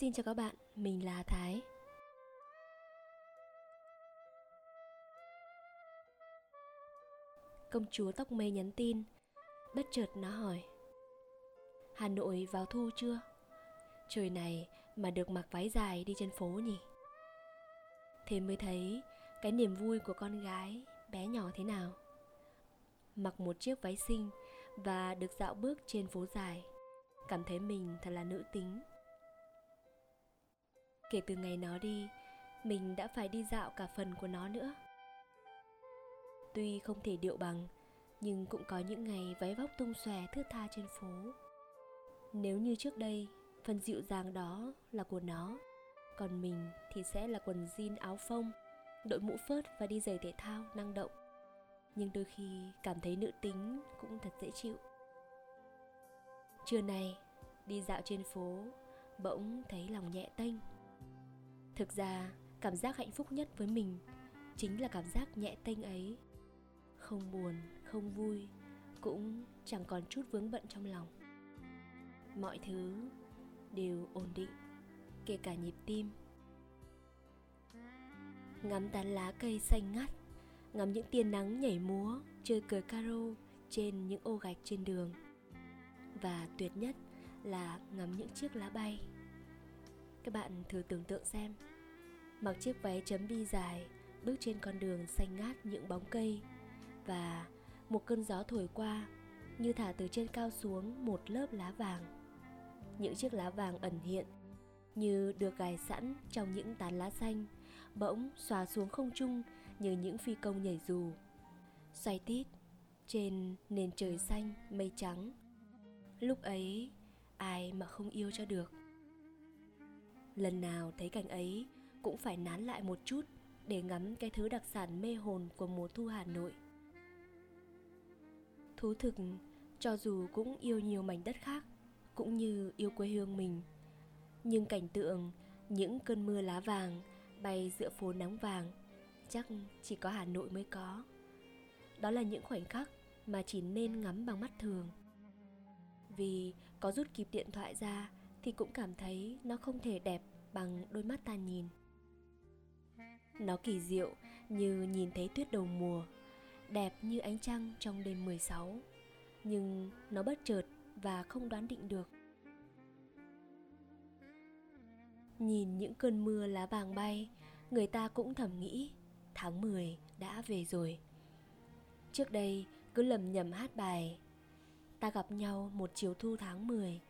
Xin chào các bạn, mình là Thái. Công chúa tóc mây nhắn tin, bất chợt nó hỏi Hà Nội vào thu chưa? Trời này mà được mặc váy dài đi trên phố nhỉ? Thế mới thấy cái niềm vui của con gái bé nhỏ thế nào Mặc một chiếc váy xinh và được dạo bước trên phố dài Cảm thấy mình thật là nữ tính Kể từ ngày nó đi, mình đã phải đi dạo cả phần của nó nữa. Tuy không thể điệu bằng, nhưng cũng có những ngày váy vóc tung xòe thướt tha trên phố. Nếu như trước đây, phần dịu dàng đó là của nó, còn mình thì sẽ là quần jean áo phông, đội mũ phớt và đi giày thể thao năng động. Nhưng đôi khi cảm thấy nữ tính cũng thật dễ chịu. Trưa nay, đi dạo trên phố, bỗng thấy lòng nhẹ tênh thực ra, cảm giác hạnh phúc nhất với mình chính là cảm giác nhẹ tênh ấy. Không buồn, không vui, cũng chẳng còn chút vướng bận trong lòng. Mọi thứ đều ổn định, kể cả nhịp tim. Ngắm tán lá cây xanh ngắt, ngắm những tia nắng nhảy múa, chơi cờ caro trên những ô gạch trên đường. Và tuyệt nhất là ngắm những chiếc lá bay các bạn thử tưởng tượng xem. Mặc chiếc váy chấm bi dài, bước trên con đường xanh ngát những bóng cây, và một cơn gió thổi qua, như thả từ trên cao xuống một lớp lá vàng. Những chiếc lá vàng ẩn hiện, như được gài sẵn trong những tán lá xanh, bỗng xòa xuống không trung như những phi công nhảy dù. Xoay tít, trên nền trời xanh mây trắng. Lúc ấy, ai mà không yêu cho được? Lần nào thấy cảnh ấy cũng phải nán lại một chút để ngắm cái thứ đặc sản mê hồn của mùa thu Hà Nội. Thú thực, cho dù cũng yêu nhiều mảnh đất khác, cũng như yêu quê hương mình, nhưng cảnh tượng những cơn mưa lá vàng bay giữa phố nắng vàng chắc chỉ có Hà Nội mới có. Đó là những khoảnh khắc mà chỉ nên ngắm bằng mắt thường. Vì có rút kịp điện thoại ra thì cũng cảm thấy nó không thể đẹp bằng đôi mắt ta nhìn. Nó kỳ diệu như nhìn thấy tuyết đầu mùa, đẹp như ánh trăng trong đêm 16, nhưng nó bất chợt và không đoán định được. Nhìn những cơn mưa lá vàng bay, người ta cũng thầm nghĩ tháng 10 đã về rồi. Trước đây cứ lầm nhầm hát bài Ta gặp nhau một chiều thu tháng 10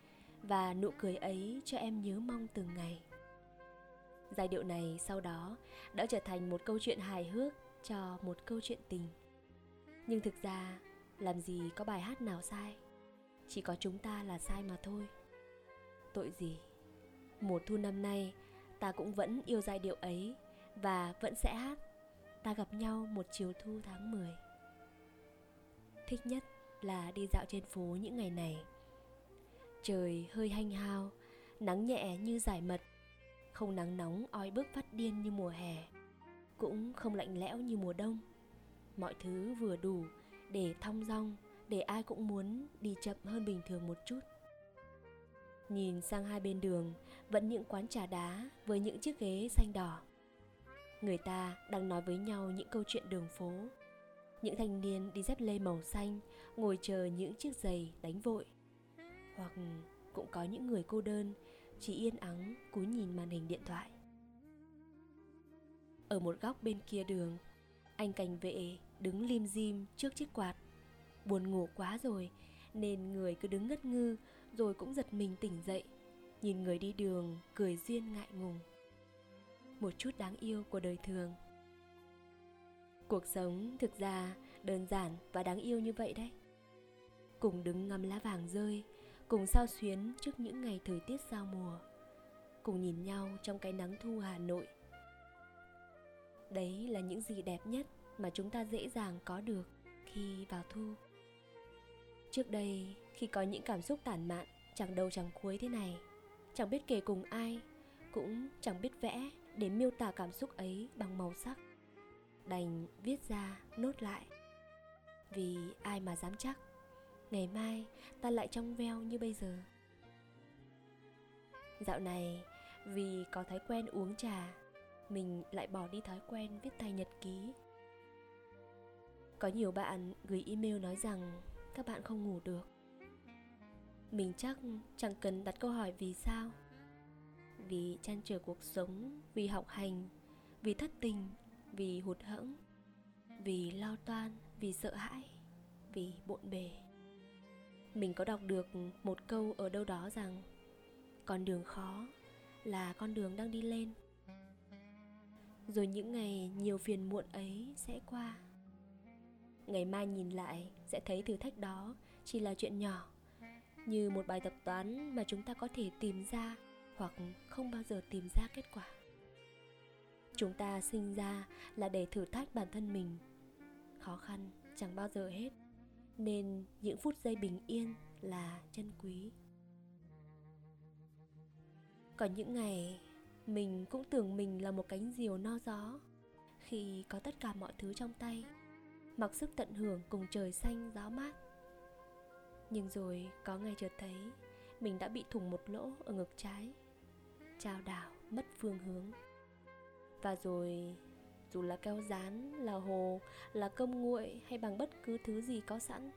và nụ cười ấy cho em nhớ mong từng ngày Giai điệu này sau đó đã trở thành một câu chuyện hài hước cho một câu chuyện tình. Nhưng thực ra, làm gì có bài hát nào sai, chỉ có chúng ta là sai mà thôi. Tội gì? Mùa thu năm nay, ta cũng vẫn yêu giai điệu ấy và vẫn sẽ hát Ta gặp nhau một chiều thu tháng 10. Thích nhất là đi dạo trên phố những ngày này. Trời hơi hanh hao, nắng nhẹ như giải mật. Không nắng nóng oi bức phát điên như mùa hè cũng không lạnh lẽo như mùa đông. Mọi thứ vừa đủ để thong dong để ai cũng muốn đi chậm hơn bình thường một chút. Nhìn sang hai bên đường vẫn những quán trà đá với những chiếc ghế xanh đỏ. Người ta đang nói với nhau những câu chuyện đường phố. Những thanh niên đi dép lê màu xanh ngồi chờ những chiếc giày đánh vội hoặc cũng có những người cô đơn, chỉ yên ắng, cúi nhìn màn hình điện thoại. Ở một góc bên kia đường, anh cảnh vệ đứng lim dim trước chiếc quạt. Buồn ngủ quá rồi, nên người cứ đứng ngất ngư, rồi cũng giật mình tỉnh dậy. Nhìn người đi đường, cười duyên ngại ngùng. Một chút đáng yêu của đời thường. Cuộc sống thực ra đơn giản và đáng yêu như vậy đấy. Cùng đứng ngắm lá vàng rơi cùng sao xuyến trước những ngày thời tiết giao mùa. Cùng nhìn nhau trong cái nắng thu hà nội. Đấy là những gì đẹp nhất mà chúng ta dễ dàng có được khi vào thu. Trước đây, khi có những cảm xúc tản mạn, chẳng đầu chẳng cuối thế này, chẳng biết kể cùng ai, cũng chẳng biết vẽ để miêu tả cảm xúc ấy bằng màu sắc. Đành viết ra, nốt lại. Vì ai mà dám chắc? Ngày mai, ta lại trong veo như bây giờ. Dạo này, vì có thói quen uống trà, mình lại bỏ đi thói quen viết tay nhật ký. Có nhiều bạn gửi email nói rằng các bạn không ngủ được. Mình chắc chẳng cần đặt câu hỏi vì sao. Vì chăn trở cuộc sống, vì học hành, vì thất tình, vì hụt hẫng, vì lo toan, vì sợ hãi, vì bộn bề mình có đọc được một câu ở đâu đó rằng, con đường khó là con đường đang đi lên. Rồi những ngày nhiều phiền muộn ấy sẽ qua. Ngày mai nhìn lại sẽ thấy thử thách đó chỉ là chuyện nhỏ, như một bài tập toán mà chúng ta có thể tìm ra hoặc không bao giờ tìm ra kết quả. Chúng ta sinh ra là để thử thách bản thân mình. Khó khăn chẳng bao giờ hết nên những phút giây bình yên là chân quý. Có những ngày, mình cũng tưởng mình là một cánh diều no gió khi có tất cả mọi thứ trong tay, mặc sức tận hưởng cùng trời xanh, gió mát. Nhưng rồi có ngày chợt thấy mình đã bị thủng một lỗ ở ngực trái, trao đảo mất phương hướng. Và rồi dù là keo dán là hồ, là cơm nguội hay bằng bất cứ thứ gì có sẵn,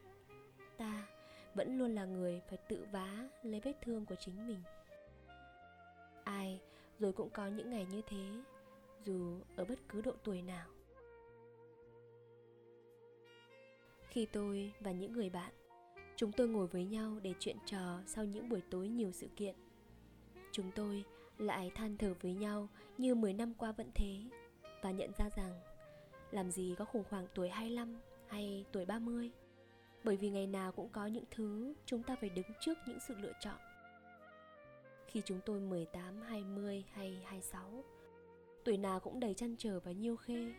ta vẫn luôn là người phải tự vá, lấy vết thương của chính mình. Ai rồi cũng có những ngày như thế, dù ở bất cứ độ tuổi nào. Khi tôi và những người bạn, chúng tôi ngồi với nhau để chuyện trò sau những buổi tối nhiều sự kiện. Chúng tôi lại than thở với nhau như 10 năm qua vẫn thế và nhận ra rằng làm gì có khủng hoảng tuổi 25 hay tuổi 30 bởi vì ngày nào cũng có những thứ chúng ta phải đứng trước những sự lựa chọn. Khi chúng tôi 18, 20 hay 26 Tuổi nào cũng đầy chăn trở và nhiêu khê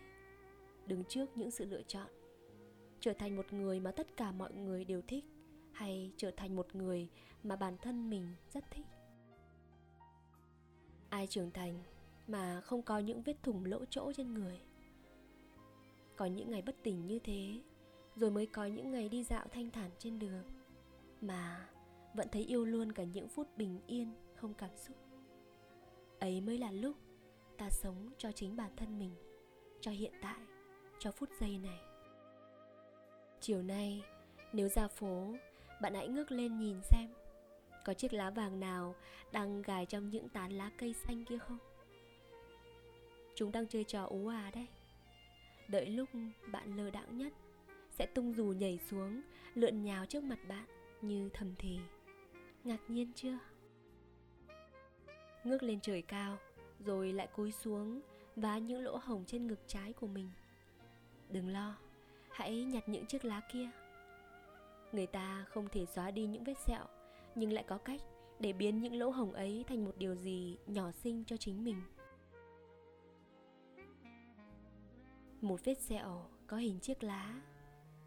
Đứng trước những sự lựa chọn. Trở thành một người mà tất cả mọi người đều thích Hay trở thành một người mà bản thân mình rất thích. Ai trưởng thành mà không có những vết thủng lỗ chỗ trên người. Có những ngày bất tỉnh như thế, Rồi mới có những ngày đi dạo thanh thản trên đường, Mà vẫn thấy yêu luôn cả những phút bình yên, không cảm xúc. Ấy mới là lúc ta sống cho chính bản thân mình, cho hiện tại, cho phút giây này. Chiều nay, nếu ra phố, bạn hãy ngước lên nhìn xem, có chiếc lá vàng nào đang gài trong những tán lá cây xanh kia không? Chúng đang chơi trò ố à đấy. Đợi lúc bạn lơ đãng nhất sẽ tung dù nhảy xuống, lượn nhào trước mặt bạn như thầm thì. Ngạc nhiên chưa? Ngước lên trời cao, rồi lại cúi xuống vá những lỗ hồng trên ngực trái của mình. Đừng lo, hãy nhặt những chiếc lá kia. Người ta không thể xóa đi những vết sẹo, nhưng lại có cách để biến những lỗ hồng ấy thành một điều gì nhỏ xinh cho chính mình. Một vết sẹo có hình chiếc lá,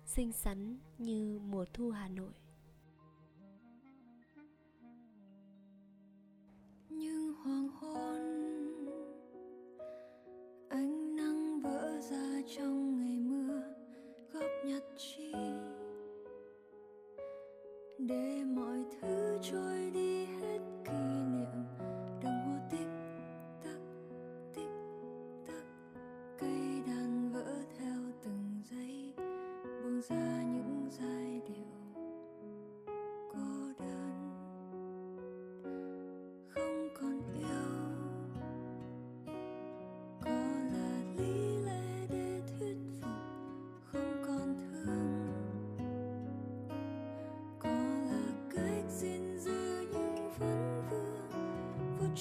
xinh xắn như mùa thu hà nội. Nhưng hoàng hôn, ánh nắng vỡ ra trong ngày mưa, góp nhặt chi để mọi thứ trôi đi.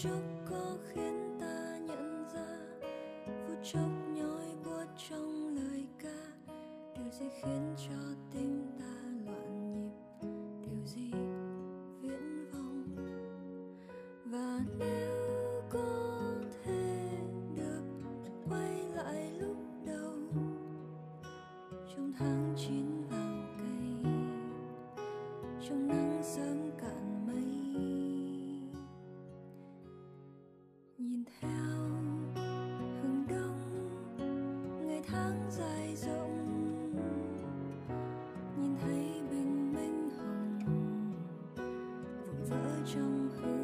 Chốc có khiến ta nhận ra phút chốc nhói buốt trong lời ca, điều gì khiến cho hồng vụn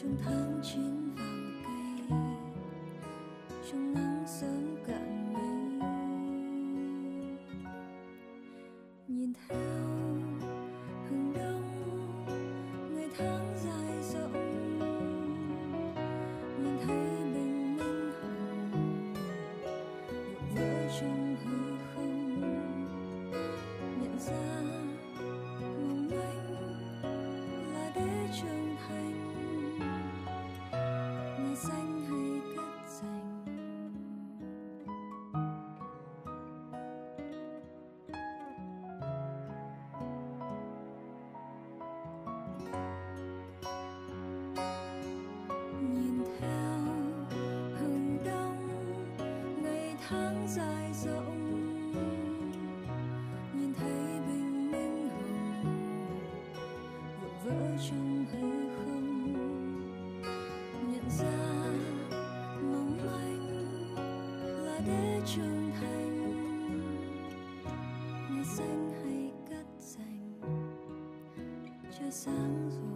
胸膛紧牢。Dài rộng. Nhìn thấy bình minh hồng vụn vỡ trong hư không. Nhận ra mong manh là để trưởng thành. Ngày xanh hay cắt dành trời sáng rồi.